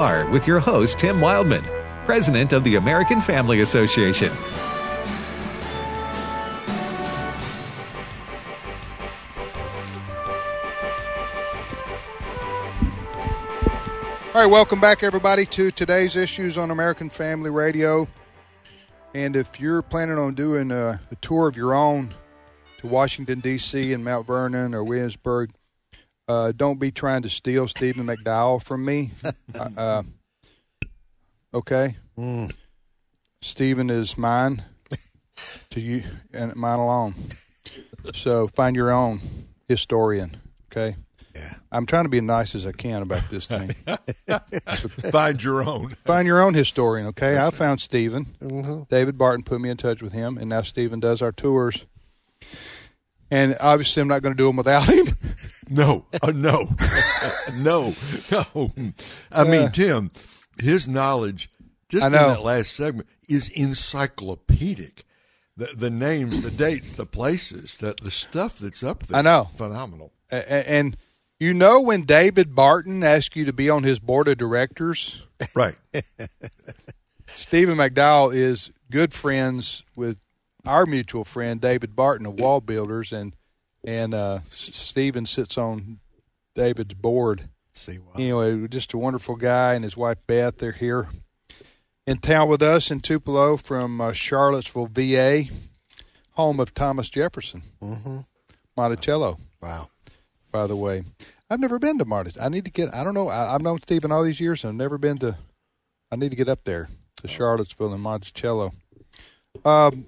Are with your host, Tim Wildmon, President of the American Family Association. All right, welcome back, everybody, to today's issues on American Family Radio. And if you're planning on doing a, a tour of your own to Washington, D.C., and Mount Vernon or Williamsburg, uh, don't be trying to steal Stephen McDowell from me. uh, uh, okay? Mm. Stephen is mine to you and mine alone. So find your own historian, okay? Yeah. I'm trying to be as nice as I can about this thing. Find your own. Find your own historian, okay? I found Stephen. Mm-hmm. David Barton put me in touch with him, and now Stephen does our tours. And obviously, I'm not going to do them without him. No, uh, no, no, no. I mean, Tim, his knowledge just in that last segment is encyclopedic. The the names, the dates, the places, the the stuff that's up there. I know. phenomenal. A- a- and you know when David Barton asked you to be on his board of directors, Right. Stephen McDowell is good friends with our mutual friend David Barton of WallBuilders, and and uh, S- Stephen sits on David's board. See what? Anyway, just a wonderful guy and his wife Beth. They're here in town with us in Tupelo from uh, Charlottesville, VA, home of Thomas Jefferson, Mm-hmm. Monticello. Wow. By the way, I've never been to Monticello. I need to get. I don't know. I, I've known Stephen all these years, and I've never been to. I need to get up there to Charlottesville and Monticello. Um,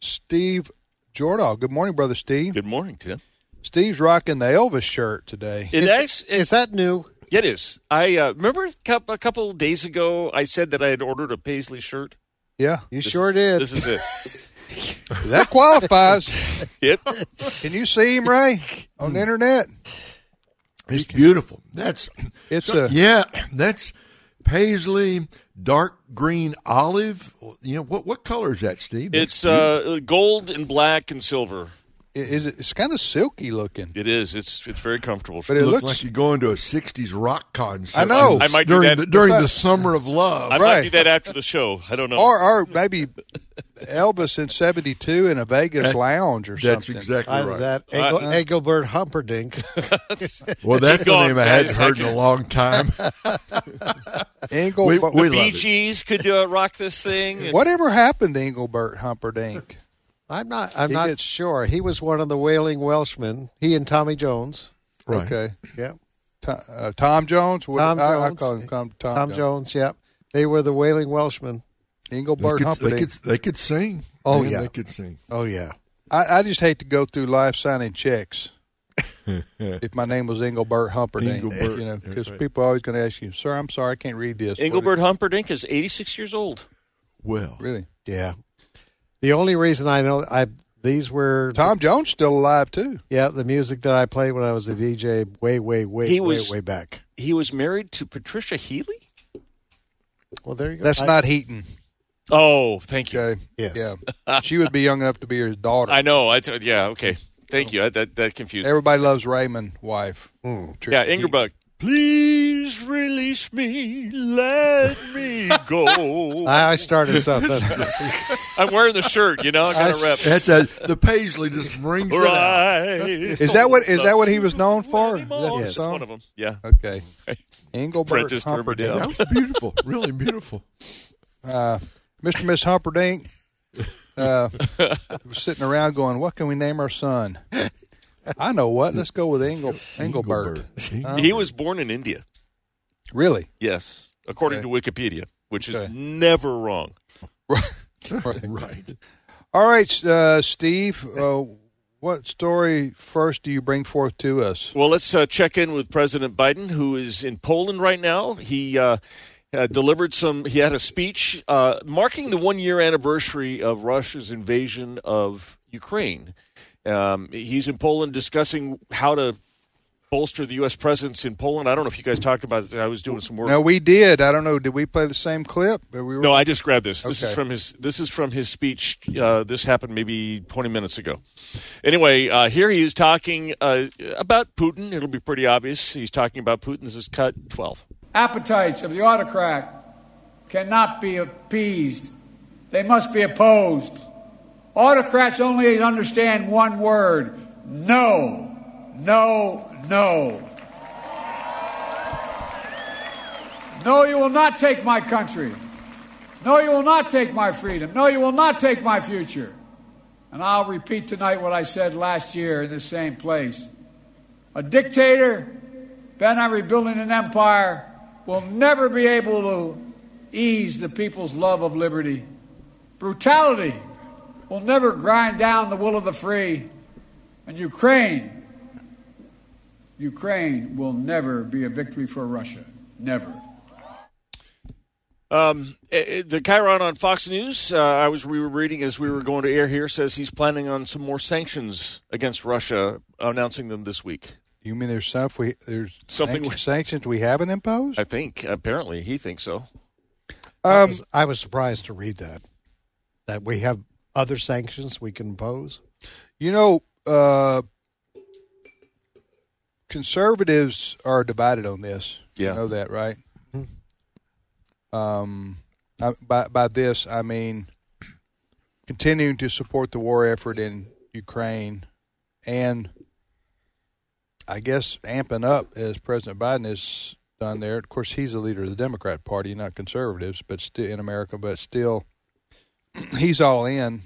Steve Jordahl. Good morning, brother Steve. Good morning, Tim. Steve's rocking the Elvis shirt today. It is. Is that new? It is. I uh, remember a a couple days ago. I said that I had ordered a Paisley shirt. Yeah, You This sure is- did. This is it. that qualifies. Yep. Can you see him, Ray, on the internet? It's beautiful. That's It's so- a yeah. That's paisley, dark green olive. You know what? What color is that, Steve? It's uh, gold and black and silver. Is it, it's kind of silky looking, It is. It's it's very comfortable. but it Look looks like you're going to a '60s rock concert. I know. I might do during that- the, during the summer of love. I right. might do that after the show. I don't know. or or maybe Elvis in '72 in a Vegas That- lounge or That's something. That's exactly Either right. that Uh, Engelbert Humperdinck. Well, that's the going, name I hadn't guys. heard in a long time. Engel, We- but- we- Bee. Gees could uh, rock this thing. and- whatever happened to Engelbert Humperdinck? I'm not. I'm He not gets- sure. He was one of the Wailing Welshmen. He and Tommy Jones. Right. Okay, Yeah. Tom, uh, Tom Jones. What, Tom I, I call him Tom, Tom, Tom Jones. Yep. They were the Wailing Welshmen. They Engelbert could, they, Humperdinck. could, they could sing. Oh, Man, yeah. they could sing. Oh yeah. I, I just hate to go through life signing checks. if my name was Engelbert Humperdinck, Engelbert, you know, because right. people are always going to ask you, "Sir, I'm sorry, I can't read this." What Engelbert Humperdinck is 86 years old. Well, really? Yeah. The only reason I know I these were Tom Jones still alive too. Yeah, the music that I played when I was a DJ way, way, way, He way, was- way back. He was married to Patricia Healy. Well, there you go. That's I- not Heaton. Oh, thank you. Okay. Yes. Yeah. she would be young enough to be his daughter. I know. I t- yeah. Okay. Thank you. I, that that confused. me. Everybody loves Raymond, wife. Mm. Yeah, Ingerbug. Please release me. Let me go. I I started something. I'm wearing the shirt. You know, I got to rep. that's a, the paisley just brings it out. Is that what is that what he was known for? Is that the Yes. song? One of them. Yeah. Okay. Engelbert Prentice Humperdinck. Turbidale. That was beautiful, really beautiful. Uh, Mr. and Miss Humperdinck uh, was sitting around going, "What can we name our son?" I know what. Let's go with Engel, Engelbert. Engelbert. He was born in India. Really? Yes, according Okay. to Wikipedia, which Okay. is never wrong. right. right. All right, uh, Steve. Uh, what story first do you bring forth to us? Well, let's uh, check in with President Biden, who is in Poland right now. He uh, uh, delivered some. He had a speech uh, marking the one-year anniversary of Russia's invasion of Ukraine. Um, he's in Poland discussing how to bolster the U.S. presence in Poland. I don't know if you guys talked about this. I was doing some work. No, we did. I don't know. Did we play the same clip? We were- No, I just grabbed this. This Okay. is from his. This is from his speech. Uh, this happened maybe 20 minutes ago. Anyway, uh, here he is talking uh, about Putin. It'll be pretty obvious. He's talking about Putin. This is cut 12. appetites of the autocrat cannot be appeased, they must be opposed. Autocrats only understand one word no, no, no. No, you will not take my country. No, you will not take my freedom. No, you will not take my future. And I'll repeat tonight what I said last year in this same place. A dictator bent on rebuilding an empire will never be able to ease the people's love of liberty. Brutality will never grind down the will of the free. And Ukraine, Ukraine will never be a victory for Russia. Never. Um, the Chiron on Fox News, uh, I was we were reading as we were going to air here, says he's planning on some more sanctions against Russia, announcing them this week. You mean there's stuff we there's Something sanc- we- sanctions we haven't imposed? I think apparently he thinks so. I, Um, was, I was surprised to read that that we have other sanctions we can impose. You know, uh, conservatives are divided on this. Yeah. You know that, right? Um, I, by by this I mean continuing to support the war effort in Ukraine, and I guess amping up as President Biden has done there. Of course, he's the leader of the Democrat Party, not conservatives, but still in America. But still, he's all in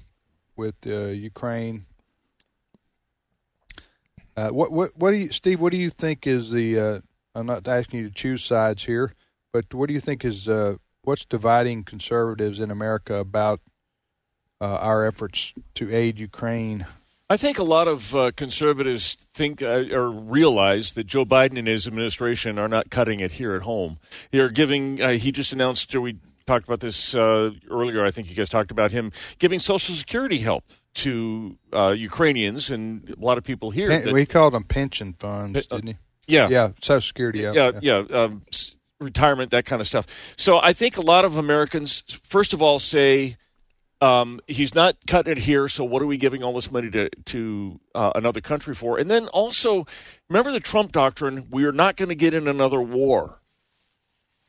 with uh, Ukraine. Uh, what what what do you, Steve? What do you think is the? Uh, I'm not asking you to choose sides here, but what do you think is uh, what's dividing conservatives in America about uh, our efforts to aid Ukraine? I think a lot of uh, conservatives think uh, or realize that Joe Biden and his administration are not cutting it here at home. They're giving. Uh, he just announced. We talked about this uh, earlier. I think you guys talked about him giving Social Security help to uh, Ukrainians and a lot of people here. That- we called them pension funds, Uh, didn't he? yeah, Yeah, Social Security. Yeah, yeah, yeah, um, s- retirement, that kind of stuff. So I think a lot of Americans, first of all, say um, he's not cutting it here. So what are we giving all this money to to uh, another country for? And then also, remember the Trump doctrine: we are not going to get in another war.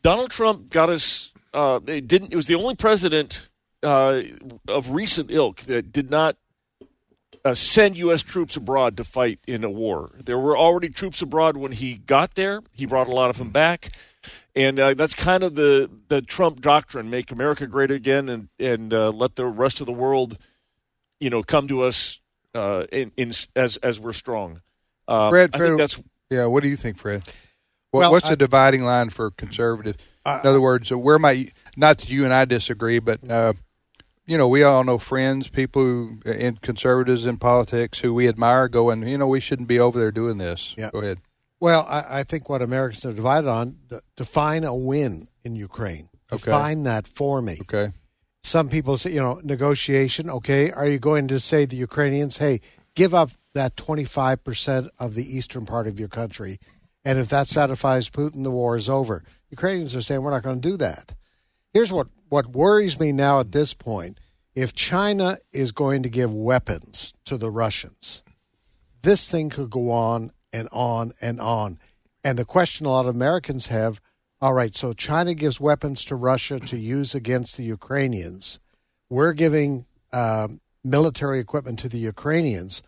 Donald Trump got us. Uh, it didn't. It was the only president uh, of recent ilk that did not uh, send U.S. troops abroad to fight in a war. There were already troops abroad when he got there. He brought a lot of them back, and uh, that's kind of the the Trump doctrine: make America great again, and and uh, let the rest of the world, you know, come to us uh, in, in as as we're strong. Uh, Fred, I Fred, think that's Yeah, what do you think, Fred? What, Well, what's I- the dividing line for conservatives? In other words, where my not that you and I disagree, but uh, you know, we all know friends, people who in conservatives in politics who we admire, going, you know, we shouldn't be over there doing this. Yeah. Go ahead. Well, I, I think what Americans are divided on define a win in Ukraine. Okay. Define that for me. Okay. Some people say, you know, negotiation. Okay, are you going to say to the Ukrainians, "Hey, give up that twenty-five percent of the eastern part of your country," and if that satisfies Putin, the war is over? Ukrainians are saying we're not going to do that. Here's what what worries me now at this point: if China is going to give weapons to the Russians, this thing could go on and on and on. And the question a lot of Americans have all right, so China gives weapons to Russia to use against the Ukrainians. We're giving um, military equipment to the Ukrainians.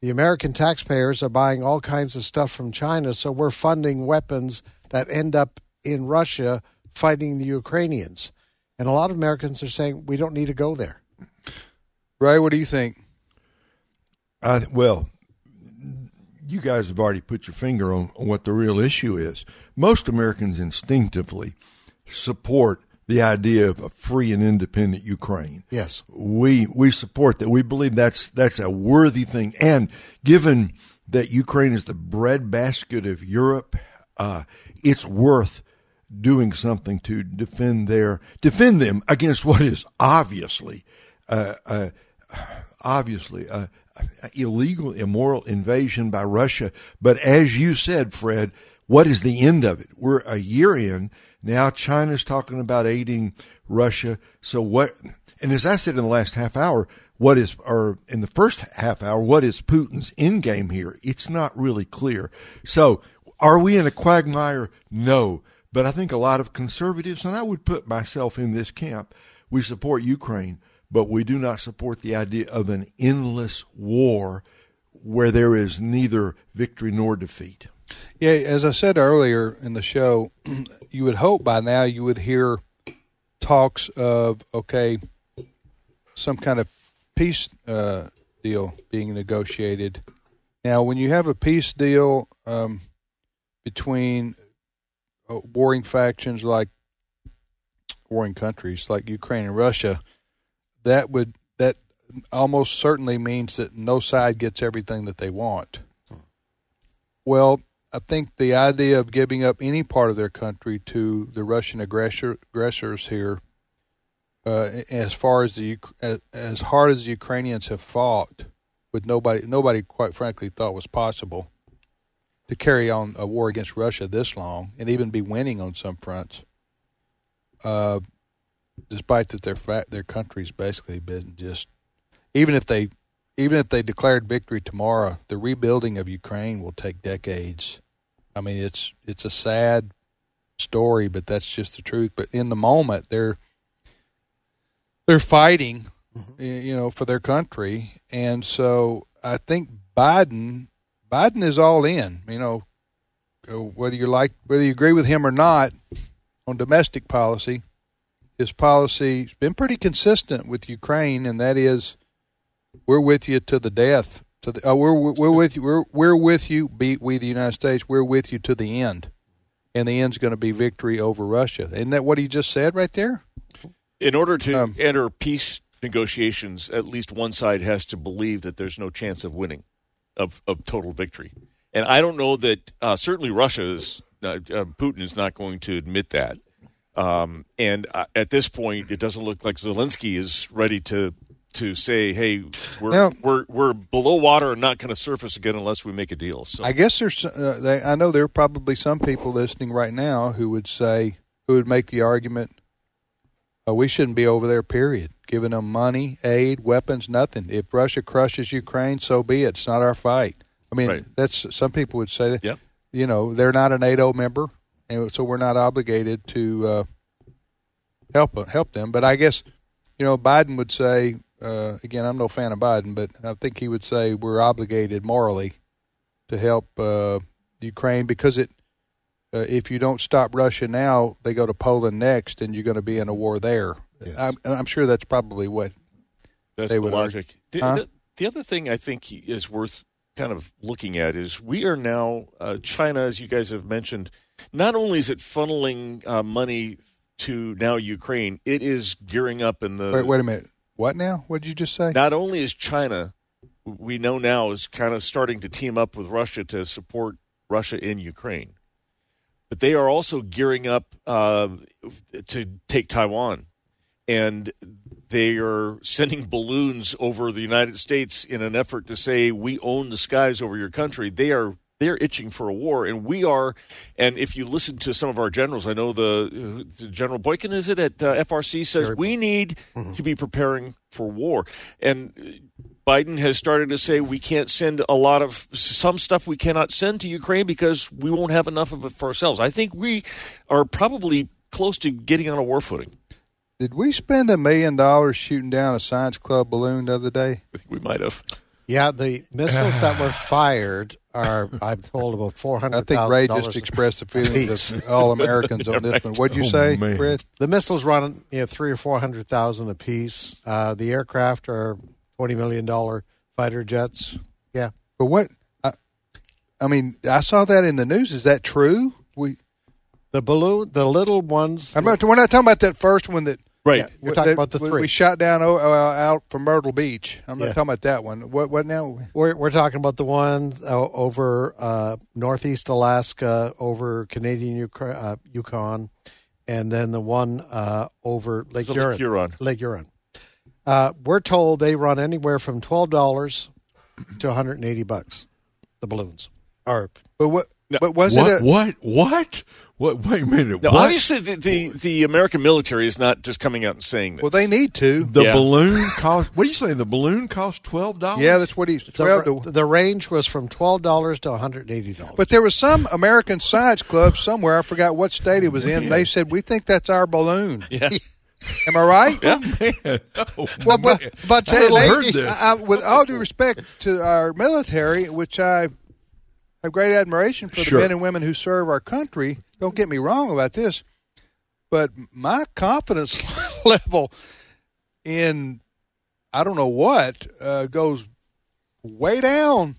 The American taxpayers are buying all kinds of stuff from China, so we're funding weapons that end up in Russia fighting the Ukrainians. And a lot of Americans are saying we don't need to go there. Ray, what do you think? I, well, you guys have already put your finger on, on what the real issue is. Most Americans instinctively support the idea of a free and independent Ukraine. Yes. We we support that. We believe that's that's a worthy thing. And given that Ukraine is the breadbasket of Europe, uh, it's worth doing something to defend their defend them against what is obviously uh, uh, obviously a, a illegal, immoral invasion by Russia. But as you said, Fred, what is the end of it? We're a year in now. China's talking about aiding Russia. So what? And as I said in the last half hour, what is, or in the first half hour, what is Putin's end game here? It's not really clear. So are we in a quagmire? No. But I think a lot of conservatives, and I would put myself in this camp, we support Ukraine, but we do not support the idea of an endless war where there is neither victory nor defeat. Yeah, as I said earlier in the show, you would hope by now you would hear talks of okay, some kind of peace uh, deal being negotiated. Now, when you have a peace deal um, between warring factions like warring countries like Ukraine and Russia, that would that almost certainly means that no side gets everything that they want. Well, I think the idea of giving up any part of their country to the Russian aggressor, aggressors here, uh, as far as the as, as hard as the Ukrainians have fought, with nobody nobody quite frankly thought was possible to carry on a war against Russia this long and even be winning on some fronts. Uh, despite that their fa- their country's basically been just even if they even if they declared victory tomorrow, the rebuilding of Ukraine will take decades. I mean, it's it's a sad story, but that's just the truth. But in the moment, they're they're fighting, you know, for their country, and so I think Biden Biden is all in. You know, whether you like whether you agree with him or not on domestic policy, his policy's been pretty consistent with Ukraine, and that is, we're with you to the death. To the, uh, we're we're with you. We're we're with you. Be we the United States. We're with you to the end, and the end's going to be victory over Russia. Isn't that what he just said right there? In order to Um, enter peace negotiations, at least one side has to believe that there's no chance of winning, of, of total victory. And I don't know that uh, certainly Russia is, uh, uh, Putin is not going to admit that. Um, and uh, at this point, it doesn't look like Zelensky is ready to to say, "Hey, we're Now- we're we're below water and not going to surface again unless we make a deal." So I guess there's. Uh, they, I know there are probably some people listening right now who would say, who would make the argument, uh, we shouldn't be over there. Period. Giving them money, aid, weapons, nothing. If Russia crushes Ukraine, so be it. It's not our fight. I mean, Right. that's some people would say that. Yep. You know, they're not a NATO member, and so we're not obligated to uh, help help them. But I guess, you know, Biden would say. Uh, again, I'm no fan of Biden, but I think he would say we're obligated morally to help uh, Ukraine because it. Uh, if you don't stop Russia now, they go to Poland next, and you're going to be in a war there. I'm, I'm sure that's probably what. That's they the would logic. The, Huh? the, the other thing I think is worth kind of looking at is we are now uh, China, as you guys have mentioned. Not only is it funneling uh, money to now Ukraine, it is gearing up in the. Wait, wait a minute. What now? What did you just say? Not only is China, we know now, is kind of starting to team up with Russia to support Russia in Ukraine, but they are also gearing up uh, to take Taiwan, and they are sending balloons over the United States in an effort to say we own the skies over your country. They are they're itching for a war, and we are. And if you listen to some of our generals, I know the, the General Boykin is it at uh, FRC says we need to be preparing for war, and Biden has started to say we can't send a lot of some stuff we cannot send to Ukraine because we won't have enough of it for ourselves. I think we are probably close to getting on a war footing. Did we spend a million dollars shooting down a science club balloon the other day? We might have. Yeah, the missiles that were fired are, I'm told, about four hundred. I think Ray just expressed the feelings of all Americans on this one. What'd you Oh, say, man. Fred? The missiles run you know, three or four hundred thousand apiece. Uh, the aircraft are twenty million dollar fighter jets. Yeah, But what? I, I mean, I saw that in the news. Is that true? We. the balloon, the little ones. I'm not. We're not talking about that first one that. Right. Yeah, we're talking that about the three. we shot down oh, uh, out from Myrtle Beach. I'm not Yeah. talking about that one. What? What now? We're we're talking about the one uh, over uh, northeast Alaska, over Canadian Ukra- uh, Yukon, and then the one uh, over Lake Huron. Lake Huron. Lake Huron. Uh, we're told they run anywhere from twelve dollars to one hundred and eighty bucks. The balloons are But what? but was what? it a, what? What? What? Wait a minute. Now, what? obviously, the, the the American military is not just coming out and saying that. Well, they need to. the Yeah. balloon cost. What are you saying? The balloon cost twelve dollars. Yeah, that's what he. The, twelve to. the range was from twelve dollars to one hundred and eighty dollars. But there was some American Science Club somewhere. I forgot what state it was in. They said we think that's our balloon. yeah. Am I right? Yeah. Oh, well, but but heard lady, this. I, I, with all due respect to our military, which I have great admiration for Sure. the men and women who serve our country. Don't get me wrong about this, but my confidence level in I don't know what uh, goes way down.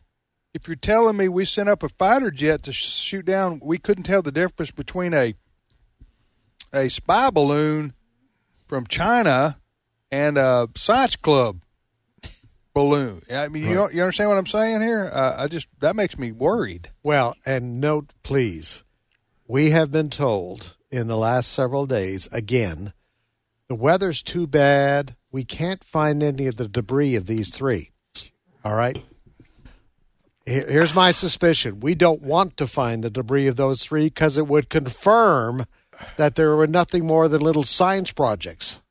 If you're telling me we sent up a fighter jet to sh- shoot down, we couldn't tell the difference between a a spy balloon from China and a science club balloon. I mean, you, you understand what I'm saying here? Uh, I just that makes me worried. Well, and note, please, we have been told in the last several days again, the weather's too bad. We can't find any of the debris of these three. All right. Here's my suspicion. We don't want to find the debris of those three because it would confirm that there were nothing more than little science projects.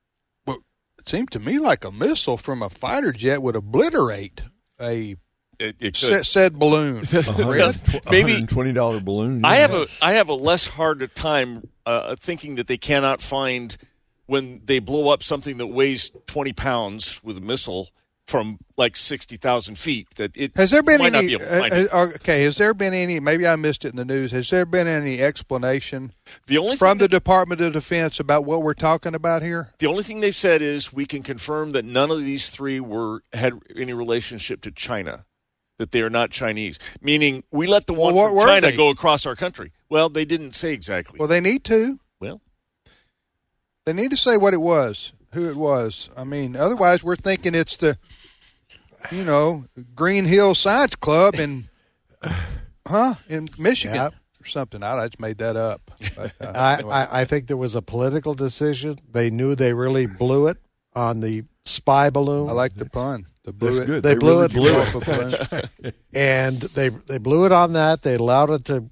But it seemed to me like a missile from a fighter jet would obliterate a It, it could. said, said balloon. Fred? Maybe- twenty dollar balloon. I have a I have a less hard time uh, thinking that they cannot find when they blow up something that weighs twenty pounds with a missile from like sixty thousand feet. That it Has there been might not any? be uh, it. uh, okay, has there been any? Maybe I missed it in the news. Has there been any explanation The only from the Department of Defense about what we're talking about here? The only thing they've said is we can confirm that none of these three were had any relationship to China, that they are not Chinese. Meaning, we let the one what from China they? go across our country. Well, they didn't say exactly. Well, they need to. Well, They need to say what it was, who it was. I mean, otherwise we're thinking it's the, you know, Green Hill Science Club in, huh, in Michigan Yep. or something. I just made that up. But, uh, I, anyway. I, I think there was a political decision. They knew they really blew it on the spy balloon. I like the pun. The blew That's it. good. They blew really it. Blew off a balloon. and they they blew it on that. They allowed it to,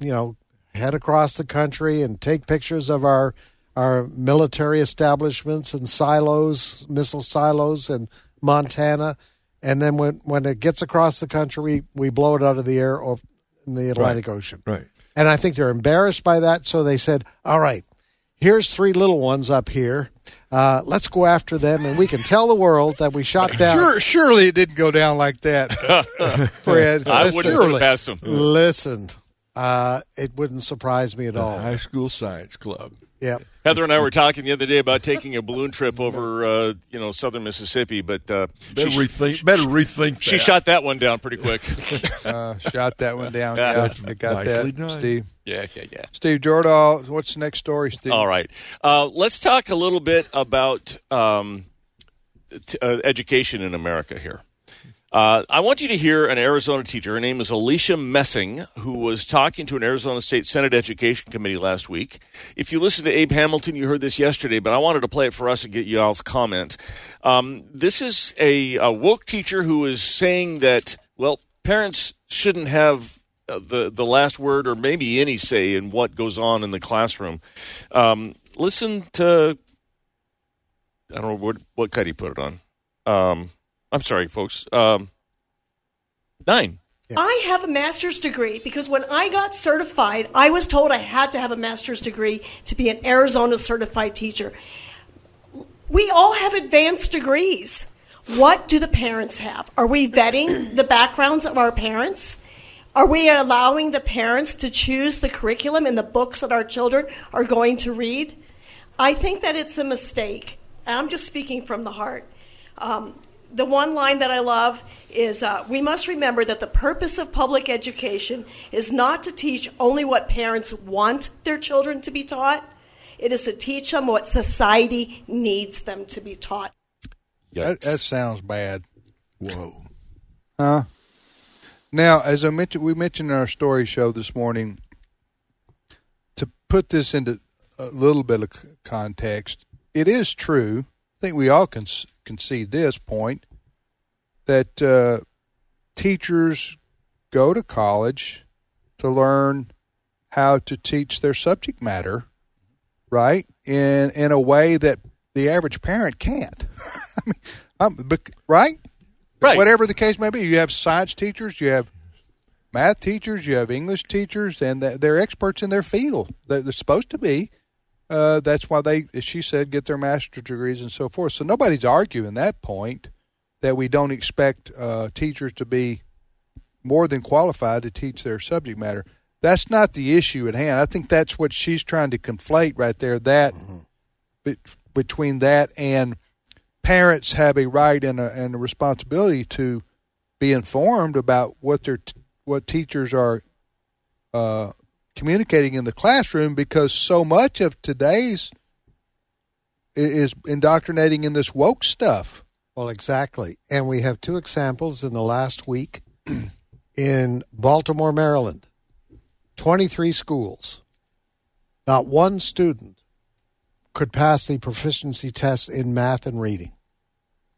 you know, head across the country and take pictures of our our military establishments and silos, missile silos in Montana. And then when when it gets across the country, we, we blow it out of the air or in the Atlantic Ocean. Right. And I think they're embarrassed by that, so they said, "All right, here's three little ones up here. Uh, let's go after them, and we can tell the world that we shot down." Sure, surely it didn't go down like that, Fred. I That's wouldn't put surely. it them. Listen, uh, it wouldn't surprise me at all. High school science club. Yep. Heather and I were talking the other day about taking a balloon trip over, uh, you know, southern Mississippi, but uh, Better she, rethink. Better rethink. she that. shot that one down pretty quick. Uh, shot that one down. Yeah. Yeah, I got that, done. Steve. yeah, yeah, yeah. Steve Jordahl, what's the next story, Steve? All right. Uh, let's talk a little bit about um, t- uh, education in America here. Uh, I want you to hear an Arizona teacher. Her name is Alicia Messing, who was talking to an Arizona State Senate Education Committee last week. If you listened to Abe Hamilton, you heard this yesterday, but I wanted to play it for us and get y'all's comment. Um, this is a, a woke teacher who is saying that, well, parents shouldn't have uh, the the last word or maybe any say in what goes on in the classroom. Um, listen to I don't know what what cut he put it on. Um, I'm sorry, folks. Um, nine. I have a master's degree because when I got certified, I was told I had to have a master's degree to be an Arizona certified teacher. We all have advanced degrees. What do the parents have? Are we vetting the backgrounds of our parents? Are we allowing the parents to choose the curriculum and the books that our children are going to read? I think that it's a mistake. I'm just speaking from the heart. Um, the one line that I love is uh, We must remember that the purpose of public education is not to teach only what parents want their children to be taught, it is to teach them what society needs them to be taught. That, that sounds bad. Whoa. Huh? Now, as I mentioned, we mentioned in our story show this morning, to put this into a little bit of context, it is true. I think we all can concede this point that uh, teachers go to college to learn how to teach their subject matter, right? In in a way that the average parent can't. I mean, um, right? Right. Whatever the case may be, you have science teachers, you have math teachers, you have English teachers, and they're experts in their field. They're supposed to be. Uh, that's why they, as she said, get their master's degrees and so forth. So nobody's arguing that point that we don't expect uh, teachers to be more than qualified to teach their subject matter. That's not the issue at hand. I think that's what she's trying to conflate right there. That be- between that and parents have a right and a, and a responsibility to be informed about what their t- what teachers are uh, communicating in the classroom because so much of today's is indoctrinating in this woke stuff. Well, exactly. And we have two examples in the last week in Baltimore, Maryland. 23 schools. Not one student could pass the proficiency test in math and reading.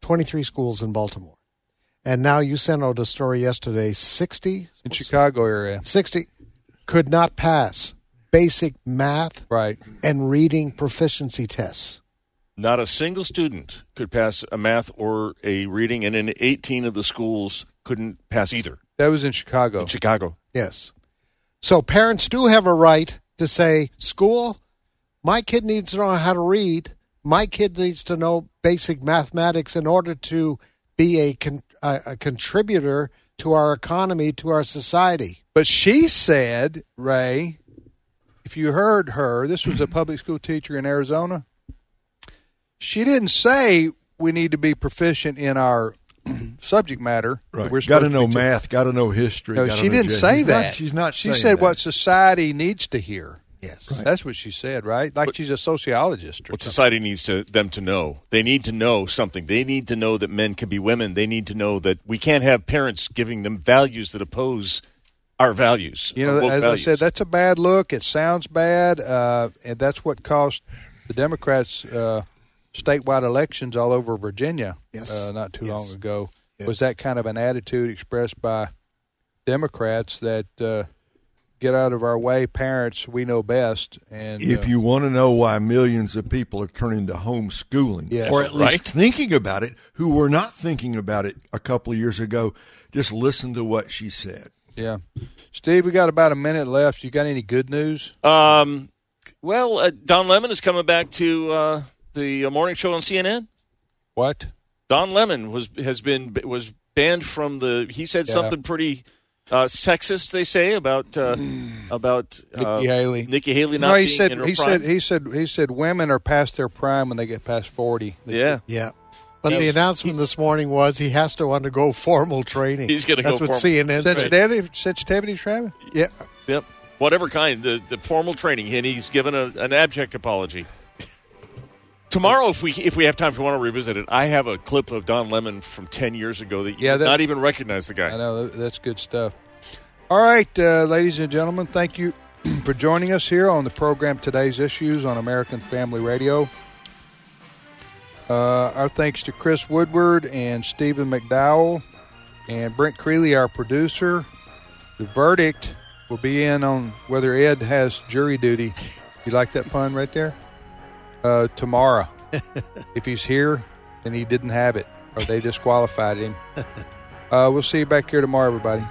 23 schools in Baltimore. And now you sent out a story yesterday 60 in Chicago area. 60 could not pass basic math Right. and reading proficiency tests. Not a single student could pass a math or a reading, and in 18 of the schools couldn't pass either That was in Chicago. in Chicago. Yes. So parents do have a right to say, school, my kid needs to know how to read. My kid needs to know basic mathematics in order to be a, con- a, a contributor to our economy, to our society. But she said, Ray, if you heard her, this was a public school teacher in Arizona. She didn't say we need to be proficient in our subject matter. that Right. We're Got to know be te- math. Got to know history. No, she didn't say she's that. Not, she's not. She saying said that. what society needs to hear. Yes. That's what she said, right? Like she's a sociologist. Or What something. society needs to them to know. They need to know something. They need to know that men can be women. They need to know that we can't have parents giving them values that oppose our values. You know, as values. I said, that's a bad look. It sounds bad, uh, and that's what cost the Democrats uh, statewide elections all over Virginia. Yes. uh, not too Yes. long ago. Yes. Was that kind of an attitude expressed by Democrats that uh, get out of our way, parents? We know best. And If uh, you want to know why millions of people are turning to homeschooling, Yes. or at least Right. thinking about it, who were not thinking about it a couple of years ago, just listen to what she said. Yeah, Steve, we got about a minute left. You got any good news? Um, well, uh, Don Lemon is coming back to uh, the uh, morning show on CNN. What? Don Lemon was has been was banned from the. He said Yeah. something pretty uh, sexist. They say about uh, about uh, Nikki Haley. Nikki Haley not No, he being said in her he prime. said he said he said women are past their prime when they get past forty. yeah, Yeah. But the He's- announcement this morning was he has to undergo formal training. He's gonna That's go what formal. CNN said. sensitivity, sensitivity training. Yeah. Yep. Whatever kind, the, the formal training, and he's given a, an abject apology. Tomorrow, if we if we have time, if we want to revisit it, I have a clip of Don Lemon from ten years ago that you Yeah, would that- not even recognize the guy. I know that's good stuff. All right, uh, ladies and gentlemen, thank you for joining us here on the program Today's Issues on American Family Radio. Uh, our thanks to Chris Woodward and Stephen McDowell and Brent Creeley, our producer. The verdict will be in on whether Ed has jury duty. You like that pun right there? Uh, tomorrow. if he's here, then he didn't have it, or they disqualified him. Uh, we'll see you back here tomorrow, everybody.